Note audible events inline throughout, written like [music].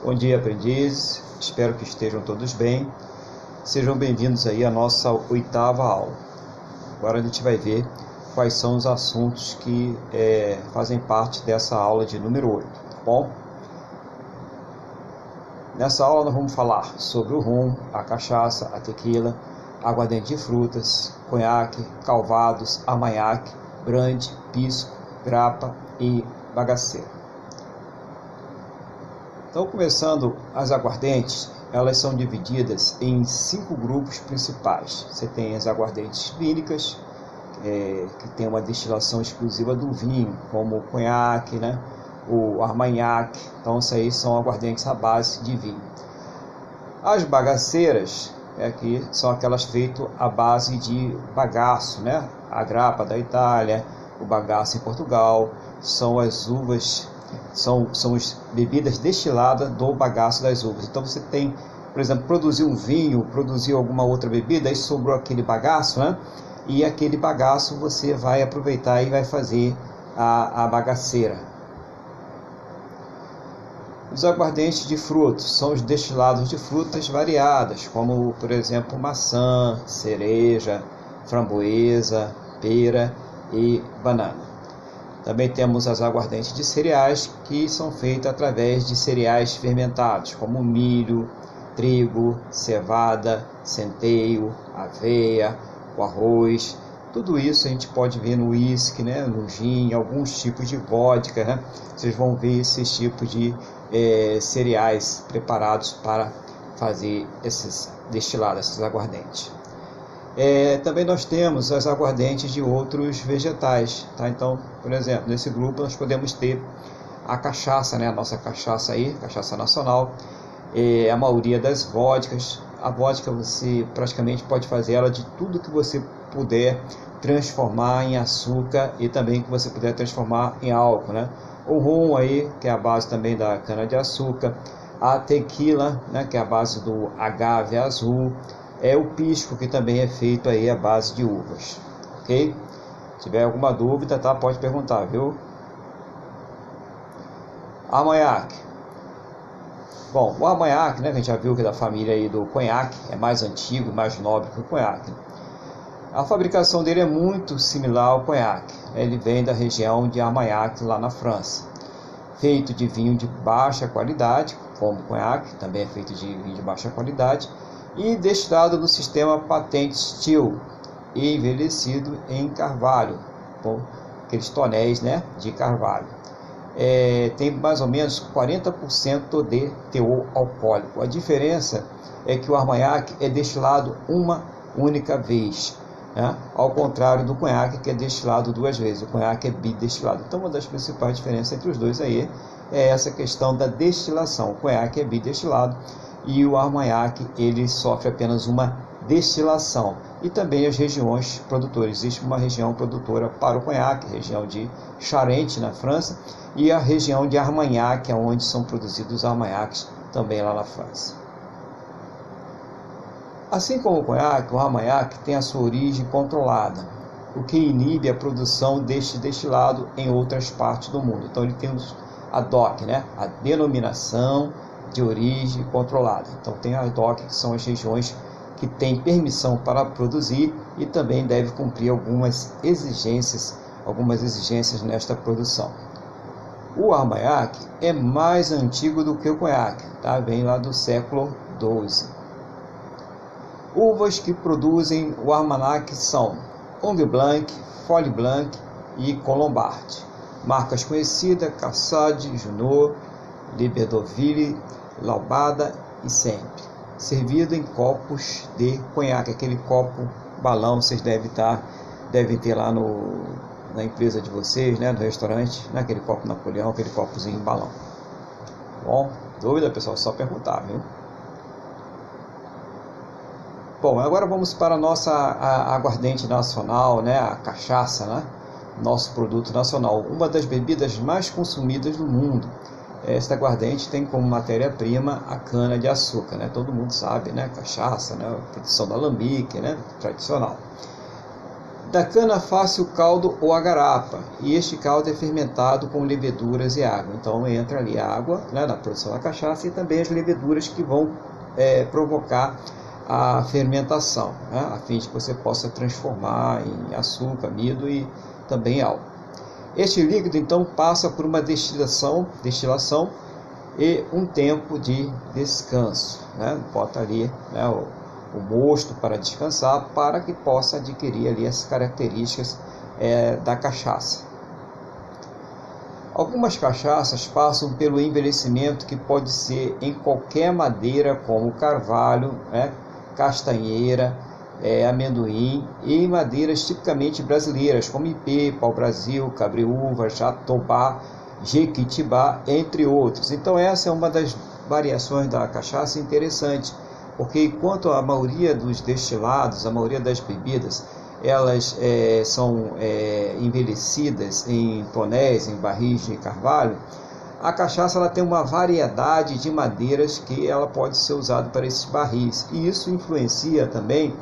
Bom dia, aprendizes. Espero que estejam todos bem. Sejam bem-vindos aí à nossa oitava aula. Agora a gente vai ver quais são os assuntos que é, fazem parte dessa aula de número 8, tá bom? Nessa aula nós vamos falar sobre o rum, a cachaça, a tequila, aguardente de frutas, conhaque, calvados, armanhaque, brande, pisco, grapa e bagaceira. Então, começando as aguardentes, elas são divididas em cinco grupos principais. Você tem as aguardentes clínicas, é, que tem uma destilação exclusiva do vinho, como o conhaque, né? o armagnac. Então, isso aí são aguardentes à base de vinho. As bagaceiras é, que são aquelas feitas à base de bagaço, né? a grapa da Itália, o bagaço em Portugal, são as uvas são, são as bebidas destiladas do bagaço das uvas. Então você tem, por exemplo, produzir um vinho, produzir alguma outra bebida, aí sobrou aquele bagaço, né? E aquele bagaço você vai aproveitar e vai fazer a, a bagaceira. Os aguardentes de frutos são os destilados de frutas variadas, como por exemplo maçã, cereja, framboesa, pera e banana. Também temos as aguardentes de cereais, que são feitas através de cereais fermentados, como milho, trigo, cevada, centeio, aveia, o arroz. Tudo isso a gente pode ver no uísque, né, no gin, alguns tipos de vodka. Né? Vocês vão ver esses tipos de é, cereais preparados para fazer esses destilados, esses aguardentes. É, também nós temos as aguardentes de outros vegetais, tá? Então, por exemplo, nesse grupo nós podemos ter a cachaça, né? A nossa cachaça aí, cachaça nacional, é, a maioria das vodkas. A vodka você praticamente pode fazer ela de tudo que você puder transformar em açúcar e também que você puder transformar em álcool, né? O rum aí, que é a base também da cana de açúcar, a tequila, né, que é a base do agave azul, é o pisco, que também é feito aí à base de uvas. Ok? Se tiver alguma dúvida, tá? Pode perguntar, viu? Armagnac. Bom, o armagnac, né, a gente já viu que é da família aí do conhaque, é mais antigo, mais nobre que o conhaque. A fabricação dele é muito similar ao conhaque. Ele vem da região de Armagnac, lá na França. Feito de vinho de baixa qualidade, como o conhaque, também é feito de vinho de baixa qualidade, e destilado no sistema Patent Steel envelhecido em carvalho, com aqueles tonéis né, de carvalho. É, tem mais ou menos 40% de teor alcoólico. A diferença é que o armagnac é destilado uma única vez, né? ao contrário do conhaque que é destilado duas vezes. O conhaque é bidestilado. Então, uma das principais diferenças entre os dois aí é essa questão da destilação. O conhaque é bidestilado e o Armagnac ele sofre apenas uma destilação. E também as regiões produtoras. Existe uma região produtora para o conhaque, região de Charente, na França, e a região de Armagnac, onde são produzidos os armagnacs, também lá na França. Assim como o conhaque, o armagnac tem a sua origem controlada, o que inibe a produção deste destilado em outras partes do mundo. Então ele tem a DOC, né? a denominação de origem controlada. Então tem as DOC, que são as regiões que têm permissão para produzir e também deve cumprir algumas exigências, algumas exigências nesta produção. O armagnac é mais antigo do que o conhaque, tá? vem lá do século XII. Uvas que produzem o armagnac são Ongue Blanc, Folle Blanc e Colombard. Marcas conhecidas, Cassade, Junot, Liberdoville, Laubada e sempre. Servido em copos de conhaque, aquele copo balão vocês devem estar, devem ter lá no, na empresa de vocês, né, no restaurante, né, aquele copo Napoleão, aquele copozinho balão. Bom, dúvida pessoal, só perguntar, viu? Bom, agora vamos para a nossa aguardente nacional, né, a cachaça, né, nosso produto nacional, uma das bebidas mais consumidas no mundo esta aguardente tem como matéria-prima a cana de açúcar, né? Todo mundo sabe, né? Cachaça, né? Produção da alambique, né? Tradicional. Da cana faz-se o caldo ou a garapa, e este caldo é fermentado com leveduras e água. Então entra ali a água né, na produção da cachaça e também as leveduras que vão é, provocar a fermentação, né, a fim de que você possa transformar em açúcar, amido e também álcool. Este líquido então passa por uma destilação, destilação e um tempo de descanso. Né? Bota ali né, o, o mosto para descansar, para que possa adquirir ali as características é, da cachaça. Algumas cachaças passam pelo envelhecimento que pode ser em qualquer madeira, como carvalho, né, castanheira, é, amendoim e madeiras tipicamente brasileiras, como ipê, pau-brasil, cabreúva, jatobá, jequitibá, entre outros. Então essa é uma das variações da cachaça interessante, porque enquanto a maioria dos destilados, a maioria das bebidas, elas é, são é, envelhecidas em tonéis, em barris de carvalho, a cachaça ela tem uma variedade de madeiras que ela pode ser usada para esses barris e isso influencia também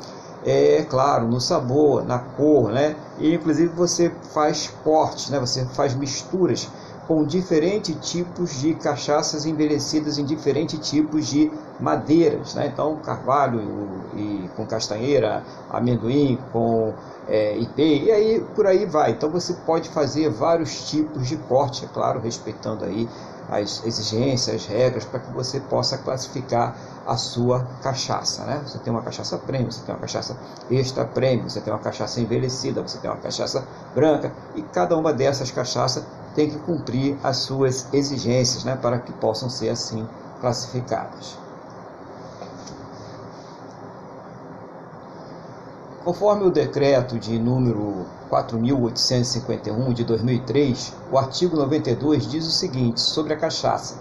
é claro no sabor na cor né e inclusive você faz cortes né você faz misturas com diferentes tipos de cachaças envelhecidas em diferentes tipos de madeiras. Né? Então, carvalho e, com castanheira, amendoim com é, IP, e aí por aí vai. Então, você pode fazer vários tipos de corte, é claro, respeitando aí as exigências, as regras, para que você possa classificar a sua cachaça. Né? Você tem uma cachaça prêmio, você tem uma cachaça extra prêmio, você tem uma cachaça envelhecida, você tem uma cachaça branca, e cada uma dessas cachaças tem que cumprir as suas exigências né, para que possam ser assim classificadas. Conforme o decreto de número 4.851 de 2003, o artigo 92 diz o seguinte sobre a cachaça.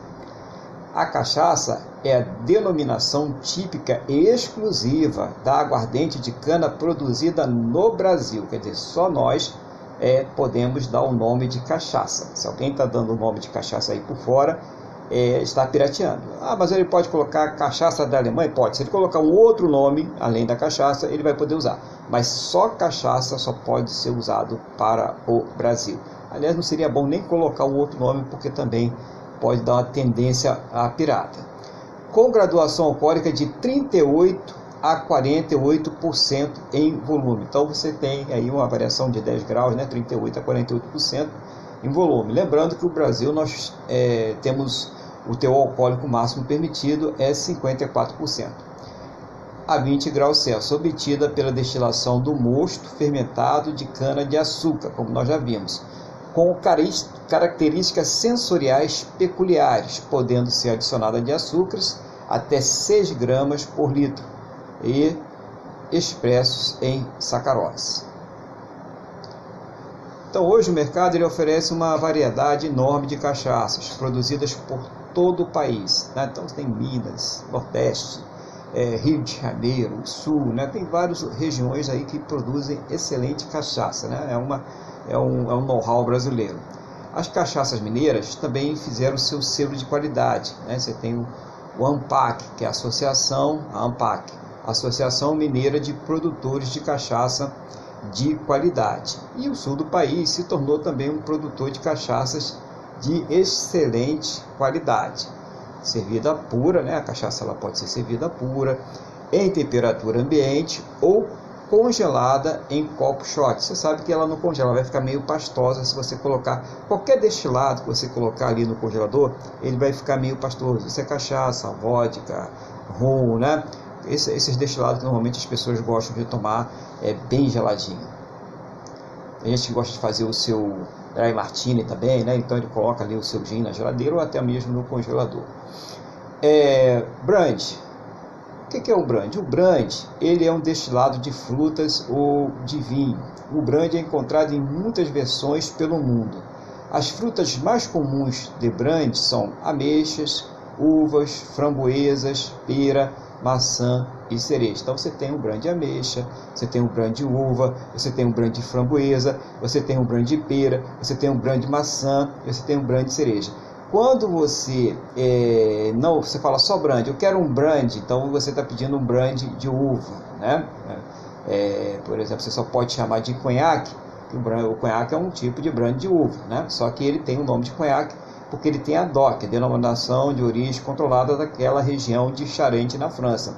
A cachaça é a denominação típica e exclusiva da aguardente de cana produzida no Brasil, quer dizer, só nós é, podemos dar o nome de cachaça. Se alguém está dando o nome de cachaça aí por fora, é, está pirateando. Ah, mas ele pode colocar cachaça da Alemanha? Pode. Se ele colocar um outro nome, além da cachaça, ele vai poder usar. Mas só cachaça só pode ser usado para o Brasil. Aliás, não seria bom nem colocar um outro nome, porque também pode dar uma tendência à pirata. Com graduação alcoólica de 38 a 48% em volume. Então você tem aí uma variação de 10 graus, né, 38 a 48% em volume. Lembrando que o Brasil nós é, temos o teor alcoólico máximo permitido é 54%. A 20 graus Celsius, obtida pela destilação do mosto fermentado de cana de açúcar, como nós já vimos, com características sensoriais peculiares, podendo ser adicionada de açúcares até 6 gramas por litro e expressos em sacarose. Então hoje o mercado ele oferece uma variedade enorme de cachaças produzidas por todo o país. Né? Então tem Minas, Nordeste, é, Rio de Janeiro, Sul, né? tem várias regiões aí que produzem excelente cachaça. Né? É, uma, é um, é um know-how brasileiro. As cachaças mineiras também fizeram seu selo de qualidade. Né? Você tem o, ANPAC, que é a associação, a ANPAC, Associação Mineira de Produtores de Cachaça de Qualidade. E o sul do país se tornou também um produtor de cachaças de excelente qualidade. Servida pura, né? a cachaça ela pode ser servida pura, em temperatura ambiente ou congelada em copo shot. Você sabe que ela não congela, vai ficar meio pastosa se você colocar qualquer destilado que você colocar ali no congelador, ele vai ficar meio pastoso. Isso é cachaça, vodka, rum, né? Esse, esses destilados que normalmente as pessoas gostam de tomar é bem geladinho. Tem gente que gosta de fazer o seu dry martini também, né? Então ele coloca ali o seu gin na geladeira ou até mesmo no congelador. É, brand. O que é o brand? O brand ele é um destilado de frutas ou de vinho. O brand é encontrado em muitas versões pelo mundo. As frutas mais comuns de brand são ameixas, uvas, framboesas, pera, maçã e cereja. Então você tem um brand de ameixa, você tem um brand de uva, você tem um brand de framboesa, você tem um brand de pera, você tem um brand de maçã, você tem um brand de cereja. Quando você é, não, você fala só brand, eu quero um brand, então você está pedindo um brand de uva, né? É, por exemplo, você só pode chamar de conhaque, que o, o conhaque é um tipo de brand de uva, né? só que ele tem o nome de conhaque porque ele tem a DOC, denominação de origem controlada daquela região de Charente na França.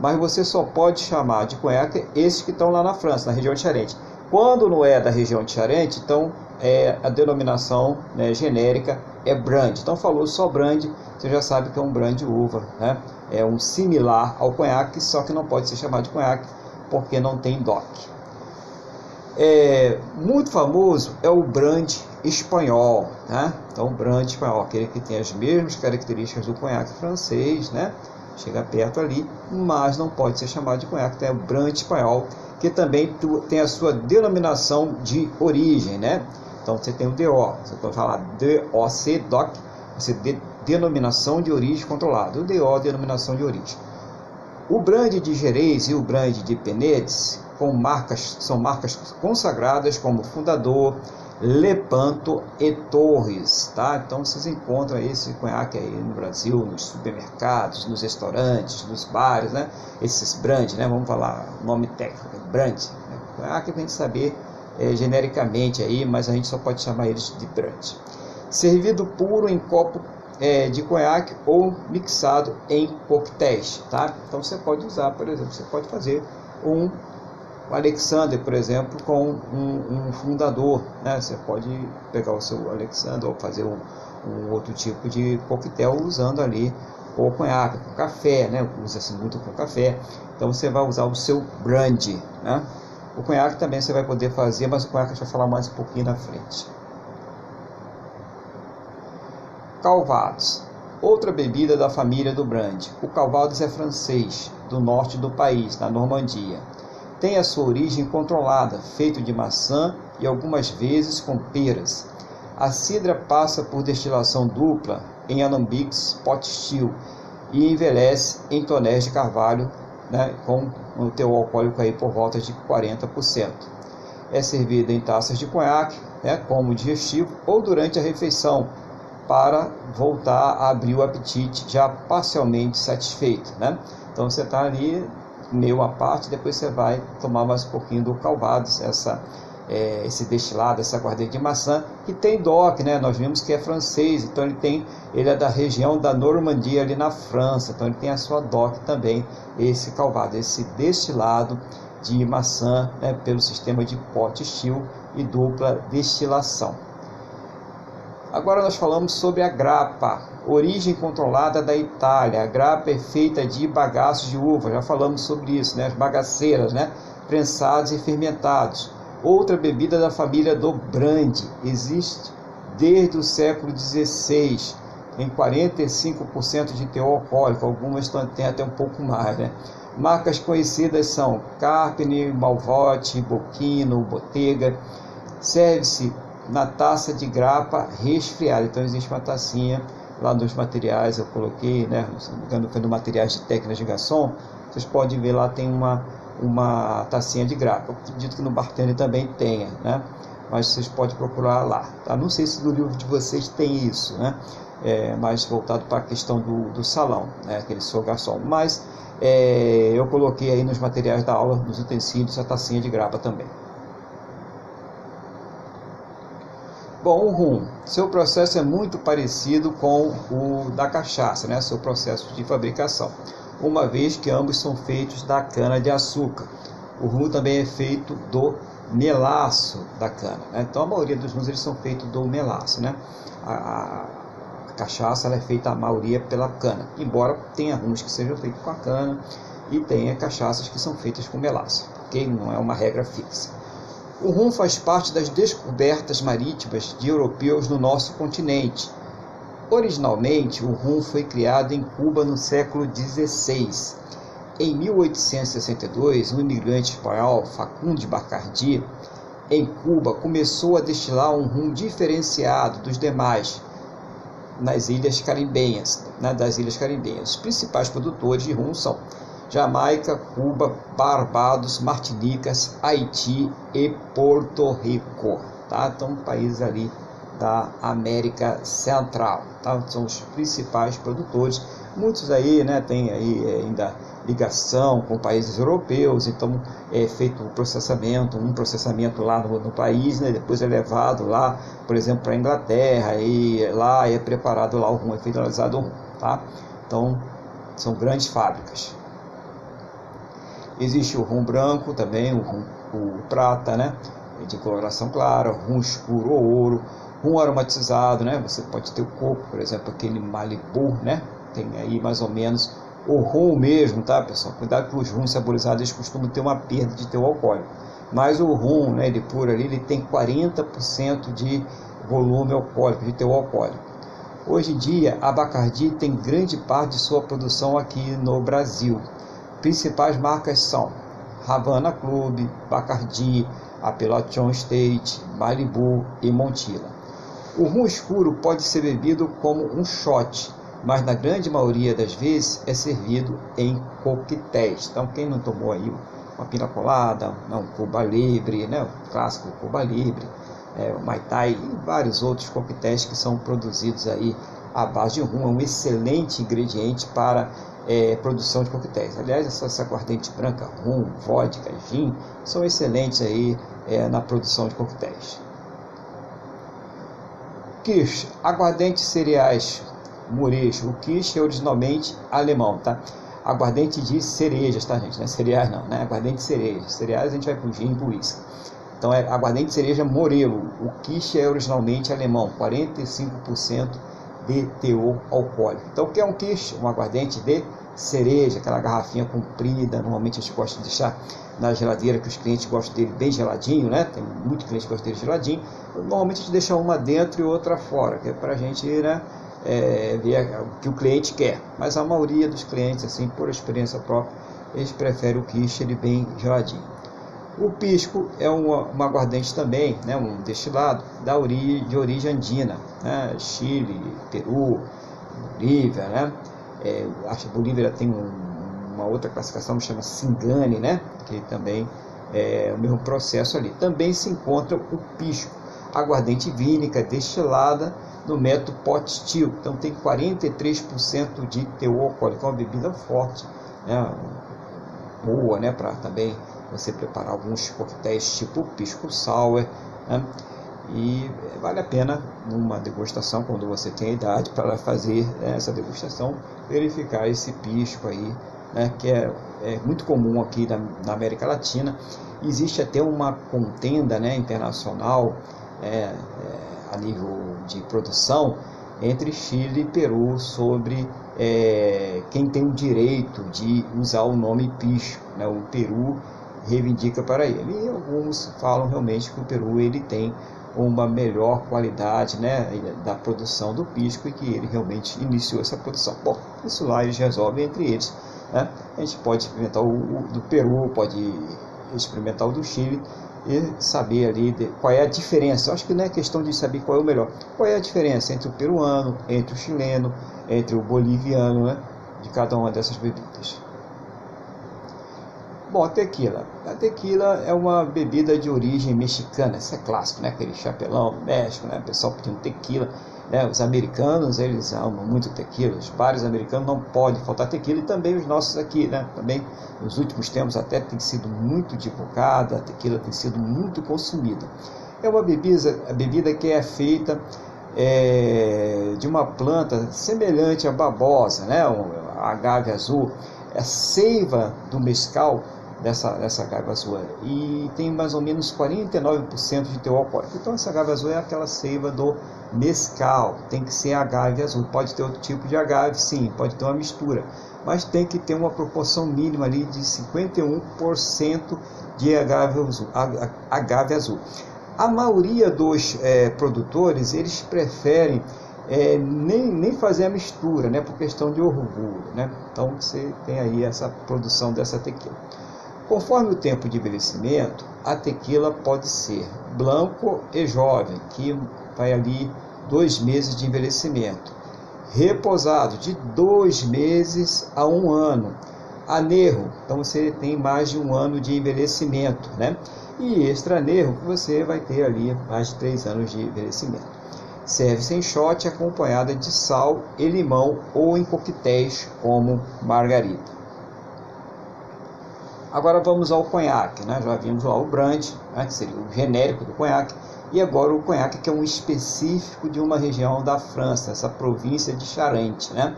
Mas você só pode chamar de conhaque esses que estão lá na França, na região de Charente. Quando não é da região de Charente, então é, a denominação né, genérica é brand. Então falou só brand, você já sabe que é um brand uva, né? É um similar ao conhaque, só que não pode ser chamado de conhaque porque não tem DOC. É, muito famoso é o brand espanhol, né? Então, o brand espanhol, aquele que tem as mesmas características do conhaque francês, né? Chega perto ali, mas não pode ser chamado de conhaque, tem o brand espanhol, que também tem a sua denominação de origem, né? Então, você tem o DO, você pode falar DOC, DOC, você de, denominação de origem controlada, o DO, denominação de origem. O brand de Jerez e o brand de Penedes com marcas, são marcas consagradas como Fundador, Lepanto e Torres, tá? Então vocês encontram esse conhaque aí no Brasil, nos supermercados, nos restaurantes, nos bares, né? Esses brand, né? Vamos falar nome técnico, brand. Né? Conhaque a gente saber é, genericamente aí, mas a gente só pode chamar eles de brand. Servido puro em copo é, de conhaque ou mixado em coquetéis, tá? Então você pode usar, por exemplo, você pode fazer um o Alexander, por exemplo, com um, um, fundador. Né? Você pode pegar o seu Alexander ou fazer um, um outro tipo de coquetel usando ali o conhaque, com café, né? usa-se muito com café. Então você vai usar o seu brandy. Né? O conhaque também você vai poder fazer, mas o conhaque a gente vai falar mais um pouquinho na frente. Calvados. Outra bebida da família do brandy. O Calvados é francês, do norte do país, na Normandia tem a sua origem controlada, feito de maçã e algumas vezes com peras. A cidra passa por destilação dupla em alambiques pot still e envelhece em tonéis de carvalho né, com o teu alcoólico aí por volta de 40%. É servida em taças de conhaque, né, como digestivo ou durante a refeição, para voltar a abrir o apetite já parcialmente satisfeito. Né? Então você está ali meio à parte, depois você vai tomar mais um pouquinho do calvados, essa, é, esse destilado, essa guarda de maçã, que tem DOC, né? Nós vimos que é francês, então ele tem, ele é da região da Normandia ali na França, então ele tem a sua DOC também, esse calvado, esse destilado de maçã né, pelo sistema de pot still e dupla destilação. Agora nós falamos sobre a grapa, origem controlada da Itália. A grapa é feita de bagaços de uva, já falamos sobre isso, né? as bagaceiras, né? prensados e fermentados. Outra bebida da família do Brande, existe desde o século XVI, em 45% de teor alcoólico, algumas têm até um pouco mais. Né? Marcas conhecidas são Carpini, Malvote, Boquino, Bottega. Serve-se na taça de grapa resfriada. Então existe uma tacinha lá nos materiais, eu coloquei, né, engano foi no materiais de técnicas de garçom, vocês podem ver lá tem uma, uma tacinha de grapa. Eu acredito que no bartender também tenha, né? Mas vocês podem procurar lá, tá? Não sei se no livro de vocês tem isso, né? É, mais voltado para a questão do, do salão, né? Aquele seu garçom. Mas é, eu coloquei aí nos materiais da aula, nos utensílios, a tacinha de grapa também. Bom, o rum, seu processo é muito parecido com o da cachaça, né? seu processo de fabricação, uma vez que ambos são feitos da cana-de-açúcar. O rum também é feito do melaço da cana. Né? Então a maioria dos rums eles são feitos do melaço. Né? A, a, a cachaça é feita a maioria pela cana, embora tenha rums que sejam feitos com a cana e tenha cachaças que são feitas com melaço, ok? Não é uma regra fixa. O rum faz parte das descobertas marítimas de europeus no nosso continente. Originalmente, o rum foi criado em Cuba no século XVI. Em 1862, um imigrante espanhol, Facundo Bacardi, em Cuba, começou a destilar um rum diferenciado dos demais nas ilhas caribenhas, né, das ilhas caribenhas. Os principais produtores de rum são Jamaica, Cuba, Barbados, Martinicas, Haiti e Porto Rico. Tá? Então, países ali da América Central. Tá? São os principais produtores. Muitos aí né, têm aí é, ainda ligação com países europeus, então é feito o processamento, um processamento lá no, no país, né, depois é levado lá, por exemplo, para a Inglaterra, e lá é preparado lá rum, é finalizado tá? Então, são grandes fábricas. Existe o rum branco também, o rum o prata, né? De coloração clara, rum escuro ou ouro, rum aromatizado, né? Você pode ter o coco, por exemplo, aquele Malibu, né? Tem aí mais ou menos o rum mesmo, tá, pessoal? Cuidado que os rums saborizados eles costumam ter uma perda de teu alcoólico. Mas o rum, né, ele puro ali, ele tem 40% de volume alcoólico, de teu alcoólico. Hoje em dia, a Bacardi tem grande parte de sua produção aqui no Brasil. Principais marcas são Havana Club, Bacardi, Appellation State, Malibu e Montila. O rum escuro pode ser bebido como um shot, mas na grande maioria das vezes é servido em coquetéis. Então, quem não tomou aí uma pina colada, um Cuba Libre, né, o clássico Cuba Libre, é, o Mai Tai e vários outros coquetéis que são produzidos aí à base de rum, é um excelente ingrediente para é, produção de coquetéis. Aliás, essa, essa aguardente branca, rum, vodka, gin, são excelentes aí é, na produção de coquetéis. Kirsch, aguardente cereais morejo. O quiche é originalmente alemão, tá? Aguardente de cerejas, tá, gente? Não é cereais, não, né? Aguardente de cerejas. Cereais a gente vai pro gin e pro uísque. Então é aguardente de cereja morelo. O quiche é originalmente alemão, 45% de teor alcoólico. Então que é um quiche? Um aguardente de cereja, aquela garrafinha comprida. Normalmente a gente gosta de deixar na geladeira, que os clientes gostam dele bem geladinho, né? Tem muito cliente que gosta dele geladinho. Normalmente a gente deixa uma dentro e outra fora, que é pra gente, né? é, ver o que o cliente quer. Mas a maioria dos clientes, assim, por experiência própria, eles preferem o quiche ele bem geladinho. O pisco é uma, uma aguardente também, né, um destilado da de origem andina, né, Chile, Peru, Bolívia, né, é, acho que Bolívia tem um, uma outra classificação que chama Singane, né, que também é o mesmo processo ali. Também se encontra o pisco, aguardente vínica destilada no método pot still. Então tem 43% de teor alcoólico, é uma bebida forte, né? boa, né? Para também você preparar alguns coquetéis tipo pisco sour, né? E vale a pena numa degustação quando você tem a idade para fazer né, essa degustação, verificar esse pisco aí, né? Que é, é muito comum aqui na, na América Latina. Existe até uma contenda, né? Internacional. É, é, a nível de produção entre Chile e Peru sobre é, quem tem o direito de usar o nome pisco. Né? O Peru reivindica para ele. E alguns falam realmente que o Peru ele tem uma melhor qualidade né, da produção do pisco e que ele realmente iniciou essa produção. Bom, isso lá eles resolvem entre eles. Né? A gente pode experimentar o, do Peru, pode experimentar o do Chile e saber ali de, qual é a diferença. Eu acho que não é questão de saber qual é o melhor. Qual é a diferença entre o peruano, entre o chileno, entre o boliviano, né? de cada uma dessas bebidas. Bom, a tequila. A tequila é uma bebida de origem mexicana, isso é clássico, né? Aquele chapelão México, né? O pessoal pedindo tequila. Né? Os americanos, eles amam muito tequila. Os bares americanos não pode faltar tequila e também os nossos aqui, né? Também nos últimos tempos até tem sido muito divulgada, a tequila tem sido muito consumida. É uma bebida, a bebida que é feita é, de uma planta semelhante à babosa, né? a agave azul. É a seiva do mescal dessa, dessa agave azul e tem mais ou menos 49% de teor alcoólico. Então essa agave azul é aquela seiva do mescal, tem que ser agave azul. Pode ter outro tipo de agave, sim, pode ter uma mistura, mas tem que ter uma proporção mínima ali de 51% de agave azul. Agave azul. A maioria dos é, produtores eles preferem é, nem, nem fazer a mistura, né, por questão de orgulho, né? Então você tem aí essa produção dessa tequila. Conforme o tempo de envelhecimento, a tequila pode ser branco e jovem, que vai ali dois meses de envelhecimento. Reposado, de dois meses a um ano. Anerro, então você tem mais de um ano de envelhecimento, né? E extranerro, que você vai ter ali mais de três anos de envelhecimento. Serve-se shot acompanhada de sal e limão ou em coquetéis como margarita. Agora vamos ao conhaque, né? já vimos lá o brandy, né? que seria o genérico do conhaque, e agora o conhaque que é um específico de uma região da França, essa província de Charente. Né?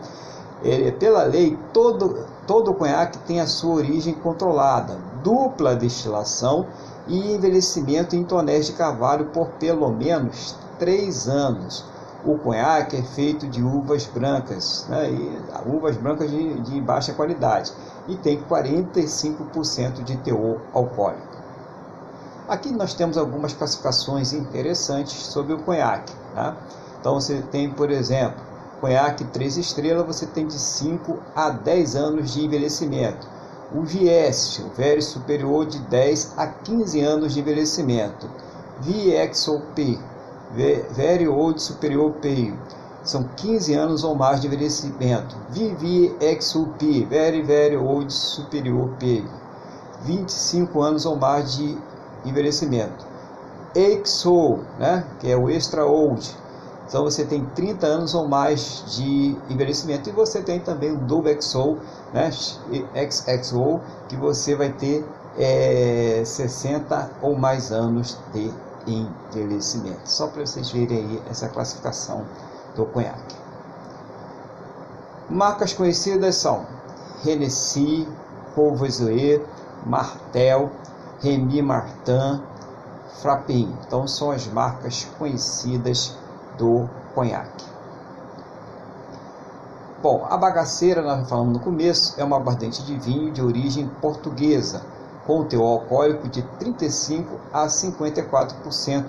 Ele, pela lei, todo, todo conhaque tem a sua origem controlada, dupla destilação e envelhecimento em tonéis de carvalho por pelo menos três anos. O conhaque é feito de uvas brancas, né, e, uvas brancas de, de baixa qualidade, e tem 45% de teor alcoólico. Aqui nós temos algumas classificações interessantes sobre o conhaque. Tá? Então você tem, por exemplo, conhaque 3 estrelas, você tem de 5 a 10 anos de envelhecimento. O Vieste, o velho superior de 10 a 15 anos de envelhecimento. VXOP, Very Old Superior Pale, são 15 anos ou mais de envelhecimento. VVXUP, Very Very Old Superior Pale, 25 anos ou mais de envelhecimento. EXO, né, que é o Extra Old, então você tem 30 anos ou mais de envelhecimento e você tem também o Double XO, né, XXO, que você vai ter é, 60 ou mais anos de envelhecimento. Só para vocês verem aí essa classificação do conhaque. Marcas conhecidas são Hennessy, Courvoisier, Martel, Remy Martin, Frappin. Então são as marcas conhecidas do conhaque. Bom, a bagaceira, nós falamos no começo, é uma aguardente de vinho de origem portuguesa, com teor alcoólico de 35 a 54%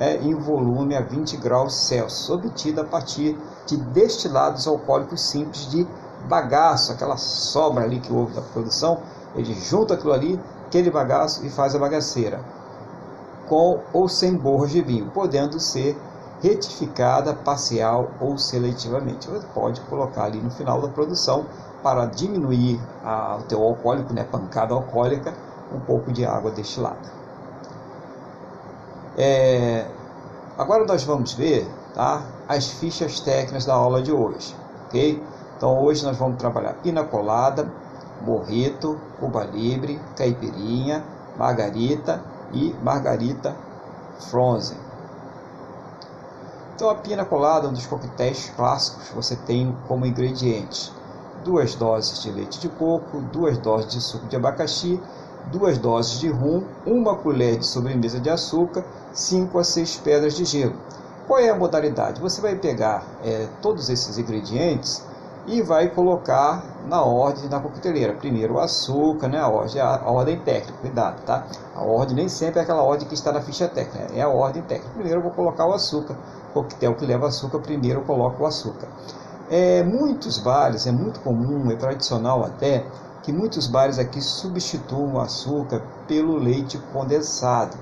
é, em volume a 20 graus Celsius, obtida a partir de destilados alcoólicos simples de bagaço, aquela sobra ali que houve da produção, ele junta aquilo ali, aquele bagaço e faz a bagaceira, com ou sem borras de vinho, podendo ser retificada parcial ou seletivamente. Você pode colocar ali no final da produção para diminuir a, o teu alcoólico, né, pancada alcoólica, um pouco de água destilada. É, agora nós vamos ver tá, as fichas técnicas da aula de hoje. ok? Então hoje nós vamos trabalhar pina colada, morrito, cuba libre, caipirinha, margarita e margarita frozen. Então a pina colada, um dos coquetéis clássicos, você tem como ingredientes duas doses de leite de coco, duas doses de suco de abacaxi, duas doses de rum, uma colher de sobremesa de açúcar, 5 a 6 pedras de gelo. Qual é a modalidade? Você vai pegar é, todos esses ingredientes e vai colocar na ordem da coqueteleira. Primeiro o açúcar, né? a, ordem, a, a ordem técnica, cuidado, tá? A ordem nem sempre é aquela ordem que está na ficha técnica, é a ordem técnica. Primeiro eu vou colocar o açúcar, coquetel que leva açúcar, primeiro eu coloco o açúcar. É, muitos bares, é muito comum, é tradicional até, que muitos bares aqui substituam o açúcar pelo leite condensado.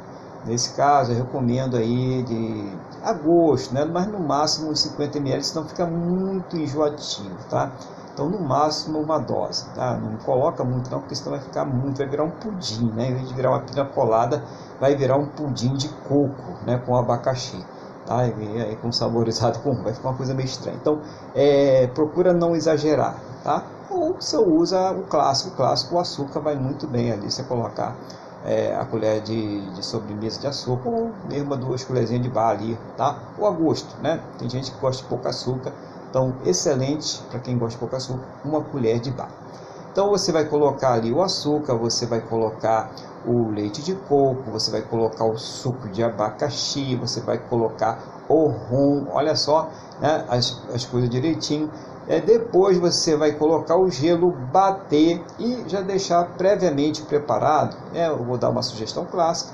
Nesse caso, eu recomendo aí de a gosto, né? mas no máximo uns 50 ml, senão fica muito enjoativo, tá? Então, no máximo, uma dose, tá? Não coloca muito não, porque senão vai ficar muito, vai virar um pudim, né? Em vez de virar uma pina colada, vai virar um pudim de coco, né? Com abacaxi tá? E aí com saborizado [laughs] com vai ficar uma coisa meio estranha. Então, é, procura não exagerar, tá? Ou você usa o clássico, o clássico, o açúcar vai muito bem ali, você colocar é, a colher de, de, sobremesa de açúcar ou mesmo duas colherzinhas de bar ali, tá? O a gosto, né? Tem gente que gosta de pouco açúcar, então excelente para quem gosta de pouco açúcar, uma colher de bar. Então você vai colocar ali o açúcar, você vai colocar o leite de coco, você vai colocar o suco de abacaxi, você vai colocar o rum, olha só né, as, as coisas direitinho. É, depois você vai colocar o gelo, bater e já deixar previamente preparado. É, eu vou dar uma sugestão clássica: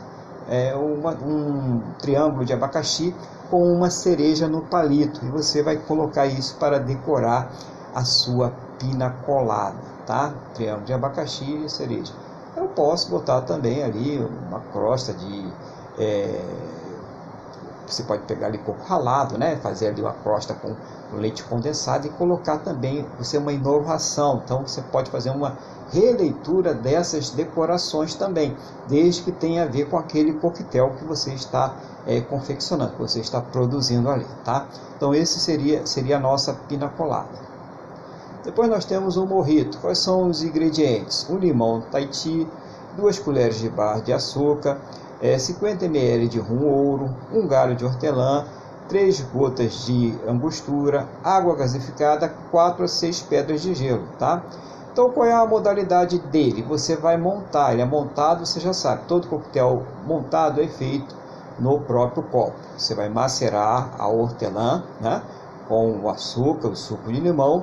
é uma, um triângulo de abacaxi com uma cereja no palito. E você vai colocar isso para decorar a sua pina colada, tá? Triângulo de abacaxi e cereja eu posso botar também ali uma crosta de é, você pode pegar ali coco ralado, né? Fazer ali uma crosta com leite condensado e colocar também, você uma inovação. Então você pode fazer uma releitura dessas decorações também, desde que tenha a ver com aquele coquetel que você está é, confeccionando, que você está produzindo ali, tá? Então esse seria seria a nossa pina colada. Depois nós temos o morrito. Quais são os ingredientes? Um limão Tahiti, duas colheres de barra de açúcar, é, 50 ml de rum ouro, um galho de hortelã, 3 gotas de angostura, água gasificada, 4 a 6 pedras de gelo, tá? Então qual é a modalidade dele? Você vai montar, ele é montado, você já sabe, todo coquetel montado é feito no próprio copo. Você vai macerar a hortelã, né? Com o açúcar, o suco de limão,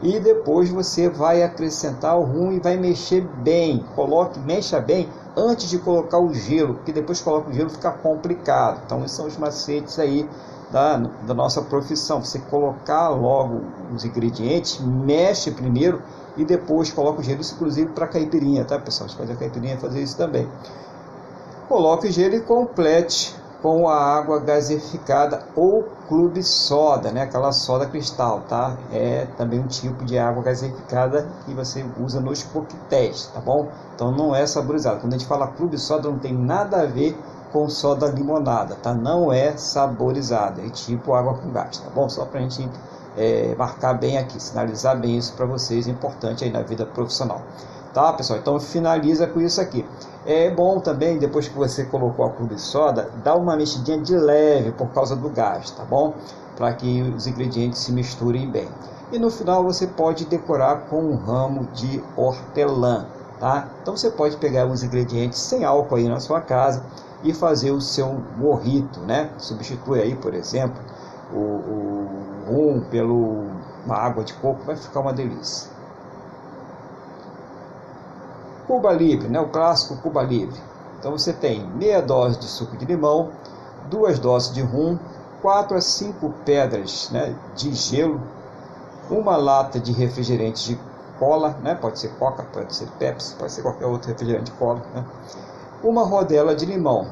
e depois você vai acrescentar o rum e vai mexer bem. Coloque, mexa bem antes de colocar o gelo, porque depois coloca o gelo fica complicado. Então esses são os macetes aí da, da nossa profissão. Você colocar logo os ingredientes, mexe primeiro e depois coloca o gelo, isso inclusive para caipirinha, tá pessoal? Você fazer caipirinha fazer isso também. Coloque o gelo e complete com a água gaseificada ou clube soda, né? Aquela soda cristal, tá? É também um tipo de água gaseificada que você usa nos coquetéis, tá bom? Então não é saborizado. Quando a gente fala clube soda, não tem nada a ver com soda limonada, tá? Não é saborizada, é tipo água com gás, tá bom? Só pra gente é, marcar bem aqui, sinalizar bem isso para vocês, é importante aí na vida profissional. Tá, pessoal? Então finaliza com isso aqui. É bom também, depois que você colocou a clube soda, dar uma mexidinha de leve por causa do gás, tá bom? Para que os ingredientes se misturem bem. E no final você pode decorar com um ramo de hortelã, tá? Então você pode pegar os ingredientes sem álcool aí na sua casa e fazer o seu morrito, né? Substitui aí, por exemplo, o, o rum pelo uma água de coco, vai ficar uma delícia. Cuba Livre, né? o clássico Cuba Livre. Então você tem meia dose de suco de limão, duas doses de rum, 4 a 5 pedras né, de gelo, uma lata de refrigerante de cola, né, pode ser Coca, pode ser Pepsi, pode ser qualquer outro refrigerante de cola, né, uma rodela de limão.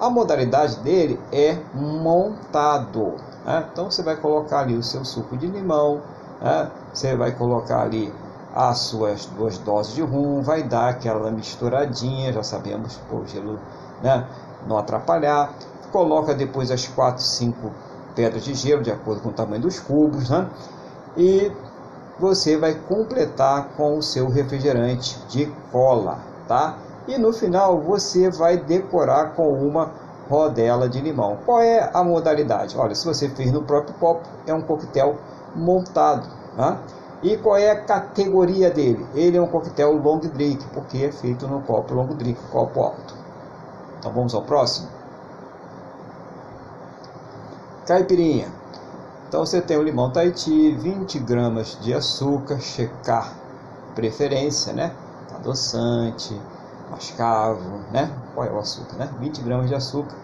A modalidade dele é montado. Né, então você vai colocar ali o seu suco de limão, né, você vai colocar ali as suas duas doses de rum, vai dar aquela misturadinha, já sabemos, o gelo né, não atrapalhar. Coloca depois as 4, 5 pedras de gelo, de acordo com o tamanho dos cubos, né? E você vai completar com o seu refrigerante de cola, tá? E no final você vai decorar com uma rodela de limão. Qual é a modalidade? Olha, se você fez no próprio copo, é um coquetel montado, tá? E qual é a categoria dele? Ele é um coquetel long drink, porque é feito no copo long drink, copo alto. Então vamos ao próximo. Caipirinha. Então você tem o limão Tahiti, 20 gramas de açúcar, checar preferência, né? Adoçante, mascavo, né? Qual é o açúcar, né? 20 gramas de açúcar,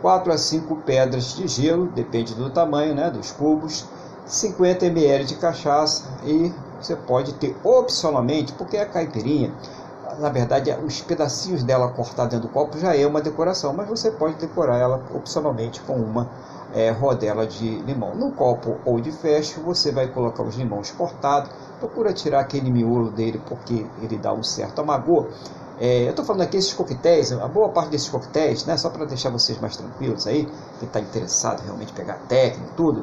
4 a 5 pedras de gelo, depende do tamanho, né? Dos cubos 50 ml de cachaça e você pode ter opcionalmente, porque a caipirinha, na verdade, os pedacinhos dela cortados dentro do copo já é uma decoração, mas você pode decorar ela opcionalmente com uma é, rodela de limão. No copo ou de fecho, você vai colocar os limões cortados, procura tirar aquele miolo dele porque ele dá um certo amargor. É, eu estou falando aqui esses coquetéis, a boa parte desses coquetéis, né, só para deixar vocês mais tranquilos aí, quem está interessado realmente pegar técnica tudo,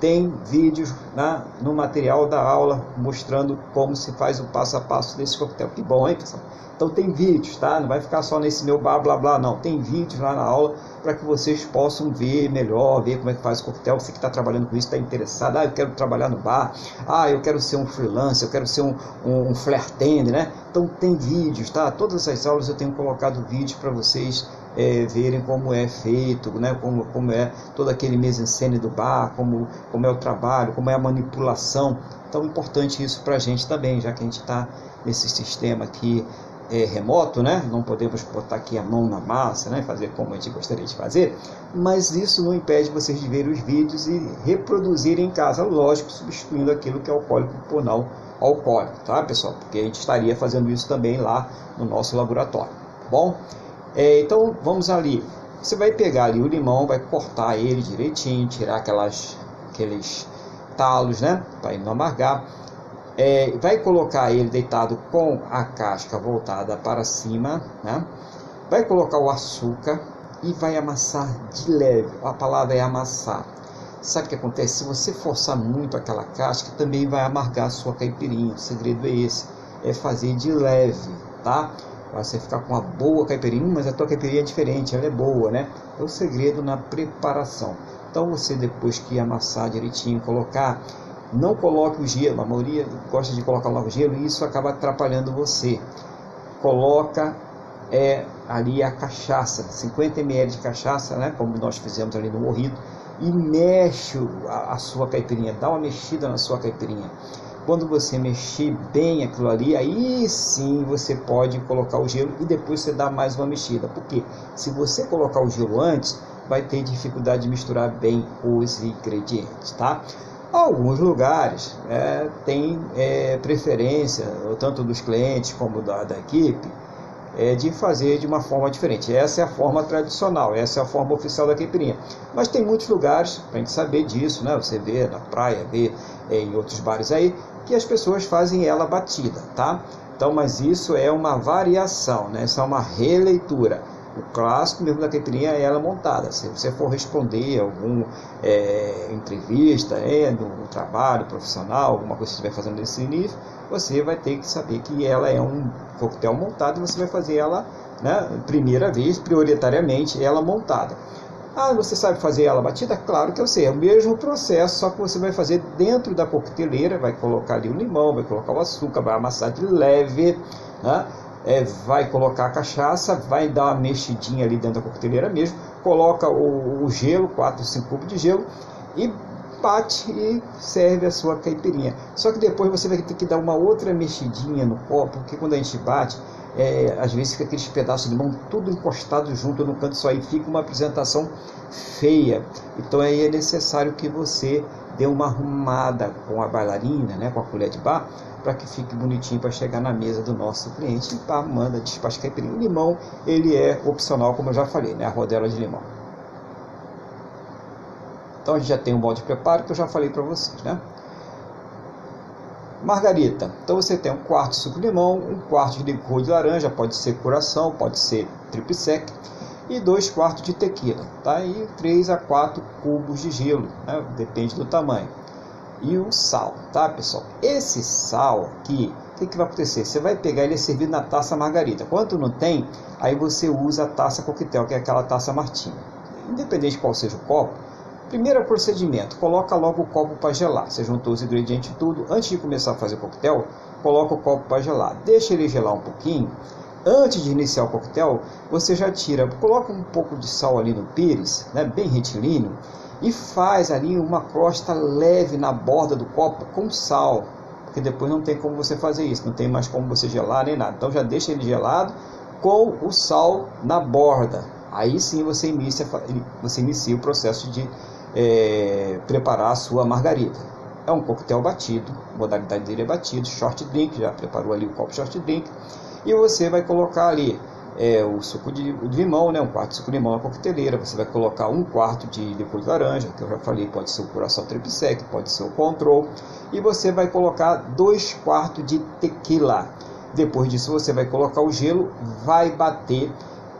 tem vídeos né, no material da aula mostrando como se faz o passo a passo desse coquetel. Que bom, hein, pessoal? Então tem vídeos, tá? Não vai ficar só nesse meu blá blá blá, não. Tem vídeos lá na aula para que vocês possam ver melhor, ver como é que faz o coquetel. Você que está trabalhando com isso, está interessado. Ah, eu quero trabalhar no bar. Ah, eu quero ser um freelancer, eu quero ser um, um, um flare tender, né? Então tem vídeos, tá? Todas as aulas eu tenho colocado vídeos para vocês é, verem como é feito, né, como, como é todo aquele mise-en-scène do bar, como, como é o trabalho, como é a manipulação. Então importante isso para a gente também, já que a gente está nesse sistema aqui é, remoto, né? não podemos botar aqui a mão na massa, né? fazer como a gente gostaria de fazer, mas isso não impede vocês de ver os vídeos e reproduzir em casa, lógico, substituindo aquilo que é alcoólico por não alcoólico, tá pessoal? Porque a gente estaria fazendo isso também lá no nosso laboratório, tá bom? É, então vamos ali. Você vai pegar ali o limão, vai cortar ele direitinho, tirar aquelas, aqueles talos, né? Para não amargar. É, vai colocar ele deitado com a casca voltada para cima, né? Vai colocar o açúcar e vai amassar de leve. A palavra é amassar. Sabe o que acontece? Se você forçar muito aquela casca, também vai amargar a sua caipirinha. O segredo é esse, é fazer de leve, tá? Você ficar com uma boa caipirinha, mas a tua caipirinha é diferente, ela é boa, né? É o segredo na preparação. Então você depois que amassar direitinho, colocar, não coloque o gelo. A maioria gosta de colocar logo gelo e isso acaba atrapalhando você. Coloca é ali a cachaça, 50 ml de cachaça, né? Como nós fizemos ali no morrido e mexe a, a sua caipirinha, dá uma mexida na sua caipirinha. Quando você mexer bem aquilo ali, aí sim você pode colocar o gelo e depois você dá mais uma mexida. Porque se você colocar o gelo antes, vai ter dificuldade de misturar bem os ingredientes, tá? Alguns lugares é, tem é, preferência, tanto dos clientes como da, da equipe, é, de fazer de uma forma diferente. Essa é a forma tradicional, essa é a forma oficial da caipirinha. Mas tem muitos lugares para a gente saber disso, né? Você vê na praia, vê é, em outros bares aí, que as pessoas fazem ela batida, tá? Então, mas isso é uma variação, né? Isso é uma releitura. O clássico mesmo da caipirinha é ela montada. Se você for responder algum é, entrevista, é, no, trabalho profissional, alguma coisa que você estiver fazendo nesse nível, você vai ter que saber que ela é um coquetel montado e você vai fazer ela, né, primeira vez, prioritariamente, ela montada. Ah, você sabe fazer ela batida? Claro que eu sei, é o mesmo processo, só que você vai fazer dentro da coqueteleira, vai colocar ali o limão, vai colocar o açúcar, vai amassar de leve, né? É, vai colocar a cachaça, vai dar uma mexidinha ali dentro da coqueteleira mesmo, coloca o, o gelo, 4, 5 cubos de gelo e bate e serve a sua caipirinha. Só que depois você vai ter que dar uma outra mexidinha no copo, porque quando a gente bate, é, às vezes fica aqueles pedaços de mão tudo encostado junto no canto só e fica uma apresentação feia. Então aí é necessário que você dê uma arrumada com a bailarina, né, com a colher de bar, para que fique bonitinho para chegar na mesa do nosso cliente. E pá, manda despacho caipirinha. O limão, ele é opcional, como eu já falei, né, a rodela de limão. Então a gente já tem um molde de preparo que eu já falei para vocês, né? Margarita. Então você tem um quarto de suco de limão, um quarto de licor de laranja, pode ser coração, pode ser tripsec, e dois quartos de tequila, tá? E 3 a 4 cubos de gelo, né? depende do tamanho. E o sal, tá, pessoal? Esse sal aqui, o que, que vai acontecer? Você vai pegar ele servido na taça margarita. Quando não tem, aí você usa a taça coquetel, que é aquela taça martini. Independente de qual seja o copo, Primeiro procedimento, coloca logo o copo para gelar. Você juntou os ingredientes tudo. Antes de começar a fazer o coquetel, coloca o copo para gelar. Deixa ele gelar um pouquinho. Antes de iniciar o coquetel, você já tira, coloca um pouco de sal ali no pires, né, bem retilíneo, e faz ali uma crosta leve na borda do copo com sal, porque depois não tem como você fazer isso, não tem mais como você gelar nem nada. Então já deixa ele gelado com o sal na borda. Aí sim você inicia, você inicia o processo de é, preparar a sua margarida. É um coquetel batido, modalidade dele é batido, short drink, já preparou ali o copo short drink, e você vai colocar ali é, o suco de, de, limão, né, um quarto de suco de limão na coqueteleira, você vai colocar um quarto de licor de laranja, que eu já falei, pode ser o coração tripsec, pode ser o control, e você vai colocar dois quartos de tequila. Depois disso você vai colocar o gelo, vai bater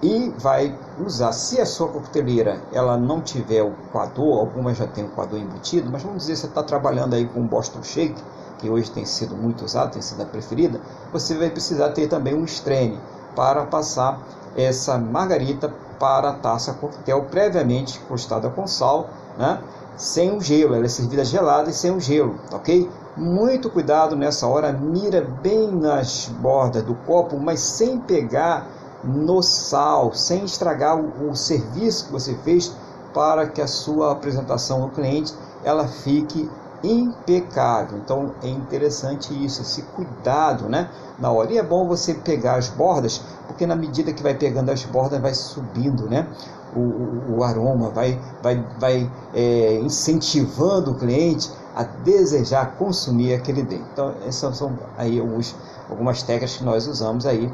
e vai usar. Se a sua coqueteleira ela não tiver o coador, algumas já tem o coador embutido, mas vamos dizer que você está trabalhando aí com Boston Shake, que hoje tem sido muito usado, tem sido a preferida, você vai precisar ter também um strain para passar essa margarita para a taça coquetel previamente encostada com sal, né? sem o gelo, ela é servida gelada e sem o gelo, ok? Muito cuidado nessa hora, mira bem nas bordas do copo, mas sem pegar no sal, sem estragar o, o serviço que você fez para que a sua apresentação ao cliente ela fique impecável. Então é interessante isso, esse cuidado, né? Na hora e é bom você pegar as bordas, porque na medida que vai pegando as bordas vai subindo, né? O, o, o aroma vai, vai, vai é, incentivando o cliente a desejar consumir aquele bem. Então essas são aí alguns, algumas técnicas que nós usamos aí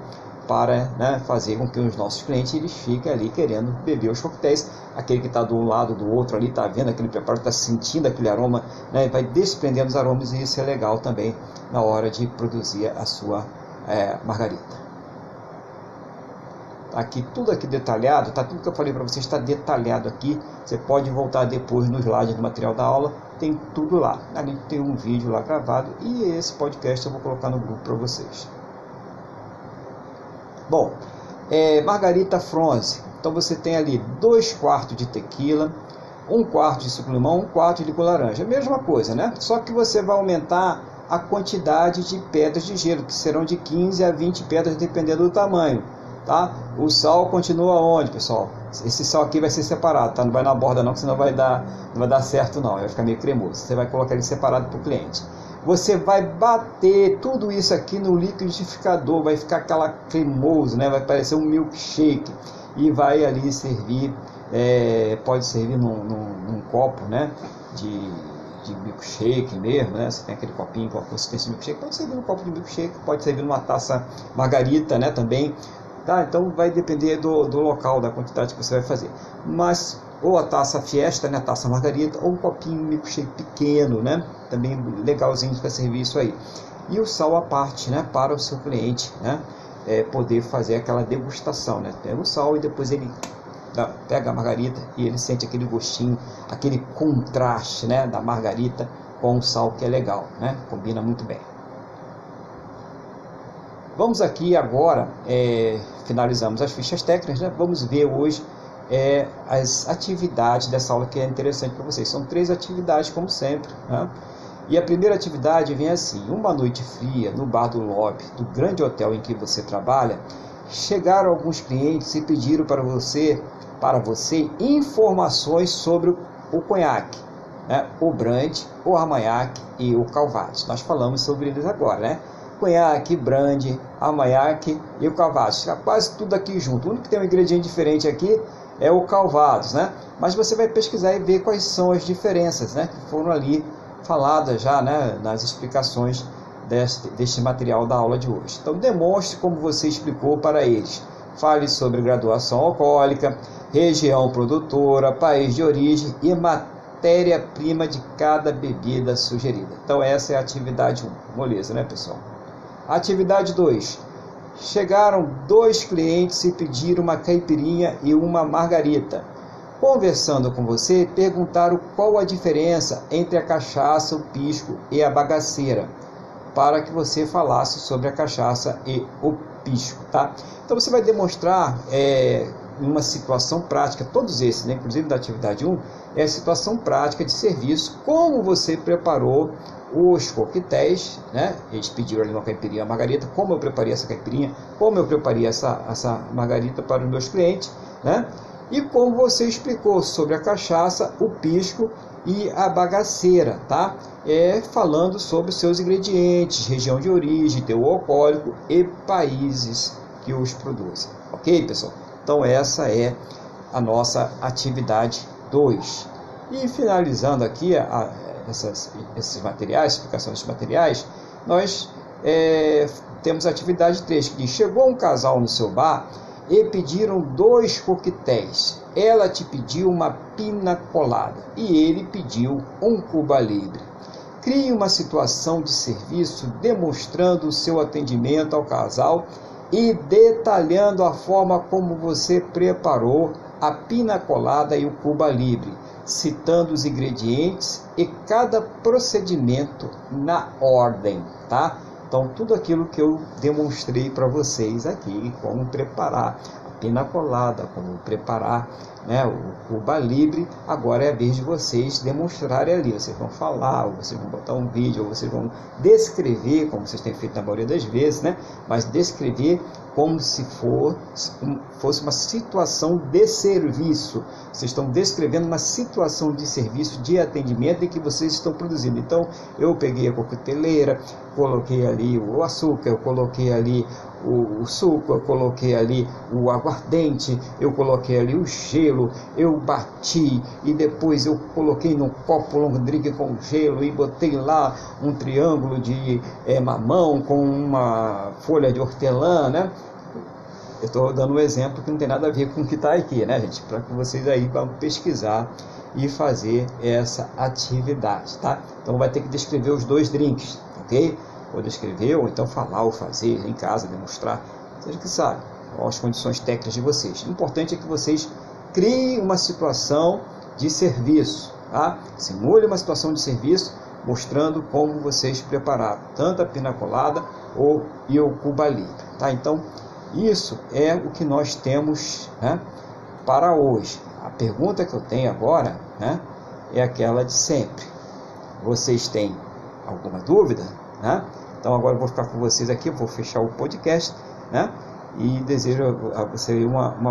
para né, fazer com que os nossos clientes eles fiquem ali querendo beber os coquetéis. Aquele que está um lado do outro ali, está vendo aquele preparo, está sentindo aquele aroma, né, vai desprendendo os aromas e isso é legal também na hora de produzir a sua é, margarita. Tá aqui tudo aqui detalhado, tá tudo que eu falei para vocês está detalhado aqui. Você pode voltar depois no slide do material da aula, tem tudo lá. Ali tem um vídeo lá gravado e esse podcast eu vou colocar no grupo para vocês. Bom, é, Margarita Fronze. Então você tem ali dois quartos de tequila, um quarto de suco limão, um quarto de licor laranja. Mesma coisa, né? Só que você vai aumentar a quantidade de pedras de gelo, que serão de 15 a 20 pedras, dependendo do tamanho tá? O sal continua onde, pessoal? Esse sal aqui vai ser separado, tá? Não vai na borda não, que senão vai dar, não vai dar certo não, vai ficar meio cremoso. Você vai colocar ele separado para o cliente. Você vai bater tudo isso aqui no liquidificador, vai ficar aquela cremoso, né? Vai parecer um milkshake e vai ali servir, é, pode servir num, num, num copo, né? De de milkshake mesmo, né? Você tem aquele copinho com a consistência de milkshake, pode servir num copo de milkshake, pode servir numa taça margarita, né? Também Tá? Então vai depender do, do local, da quantidade que você vai fazer. Mas ou a taça Fiesta, né, a taça Margarita, ou um copinho milkshake pequeno, né, também legalzinho para servir isso aí. E o sal à parte, né, para o seu cliente, né, é, poder fazer aquela degustação, né. Pega o sal e depois ele dá, pega a margarita e ele sente aquele gostinho, aquele contraste, né, da margarita com o sal que é legal, né, combina muito bem. Vamos aqui agora, é, finalizamos as fichas técnicas, né? vamos ver hoje é, as atividades dessa aula que é interessante para vocês. São três atividades, como sempre. Né? E a primeira atividade vem assim: uma noite fria no bar do lobby do grande hotel em que você trabalha, chegaram alguns clientes e pediram para você, para você informações sobre o, conhaque, né? o brand, o armagnac e o calvados. Nós falamos sobre eles agora, né? conhaque, brande, armagnac e o calvados. Quase tudo aqui junto. O único que tem um ingrediente diferente aqui é o calvados, né? Mas você vai pesquisar e ver quais são as diferenças, né? Que foram ali faladas já, né? Nas explicações deste, deste material da aula de hoje. Então demonstre como você explicou para eles. Fale sobre graduação alcoólica, região produtora, país de origem e matéria-prima de cada bebida sugerida. Então essa é a atividade 1. Moleza, né, pessoal? Atividade 2. Chegaram dois clientes e pediram uma caipirinha e uma margarita. Conversando com você, perguntaram qual a diferença entre a cachaça, o pisco e a bagaceira, para que você falasse sobre a cachaça e o pisco, tá? Então você vai demonstrar é, uma situação prática, todos esses, né, inclusive da atividade 1, é a situação prática de serviço, como você preparou os coquetéis, né? Eles pediram ali uma caipirinha, uma margarita, como eu preparei essa caipirinha, como eu preparei essa, essa margarita para os meus clientes, né? E como você explicou sobre a cachaça, o pisco e a bagaceira, tá? É falando sobre seus ingredientes, região de origem, teu alcoólico e países que os produzem. Ok, pessoal? Então essa é a nossa atividade 2. E finalizando aqui a, essas, esses materiais, explicação desses materiais, nós é, temos a atividade 3, que diz, chegou um casal no seu bar e pediram dois coquetéis. Ela te pediu uma pina colada e ele pediu um Cuba Libre. Crie uma situação de serviço demonstrando o seu atendimento ao casal e detalhando a forma como você preparou a pina colada e o Cuba Libre citando os ingredientes e cada procedimento na ordem, tá? Então, tudo aquilo que eu demonstrei para vocês aqui, como preparar a pena colada, como preparar né, o Cuba Libre, agora é a vez de vocês demonstrarem ali. Vocês vão falar, ou vocês vão botar um vídeo, ou vocês vão descrever, como vocês têm feito na maioria das vezes, né? Mas descrever como se for, fosse uma situação de serviço. Vocês estão descrevendo uma situação de serviço, de atendimento em que vocês estão produzindo. Então, eu peguei a coqueteleira, coloquei ali o açúcar, eu coloquei ali o, o suco, eu coloquei ali o aguardente, eu coloquei ali o gelo, eu bati e depois eu coloquei num copo long drink com gelo e botei lá um triângulo de é, mamão com uma folha de hortelã, né? eu estou dando um exemplo que não tem nada a ver com o que está aqui, né, gente? Para que vocês aí vão pesquisar e fazer essa atividade, tá? Então vai ter que descrever os dois drinks, ok? Ou descrever, ou então falar ou fazer em casa, demonstrar, seja que sabe, as condições técnicas de vocês. O importante é que vocês criem uma situação de serviço, tá? Simule uma situação de serviço mostrando como vocês prepararam tanto a pina colada ou o cubali, tá? Então, isso é o que nós temos né, para hoje. A pergunta que eu tenho agora né, é aquela de sempre. Vocês têm alguma dúvida? Né? Então agora eu vou ficar com vocês aqui, vou fechar o podcast né, e desejo a você uma, uma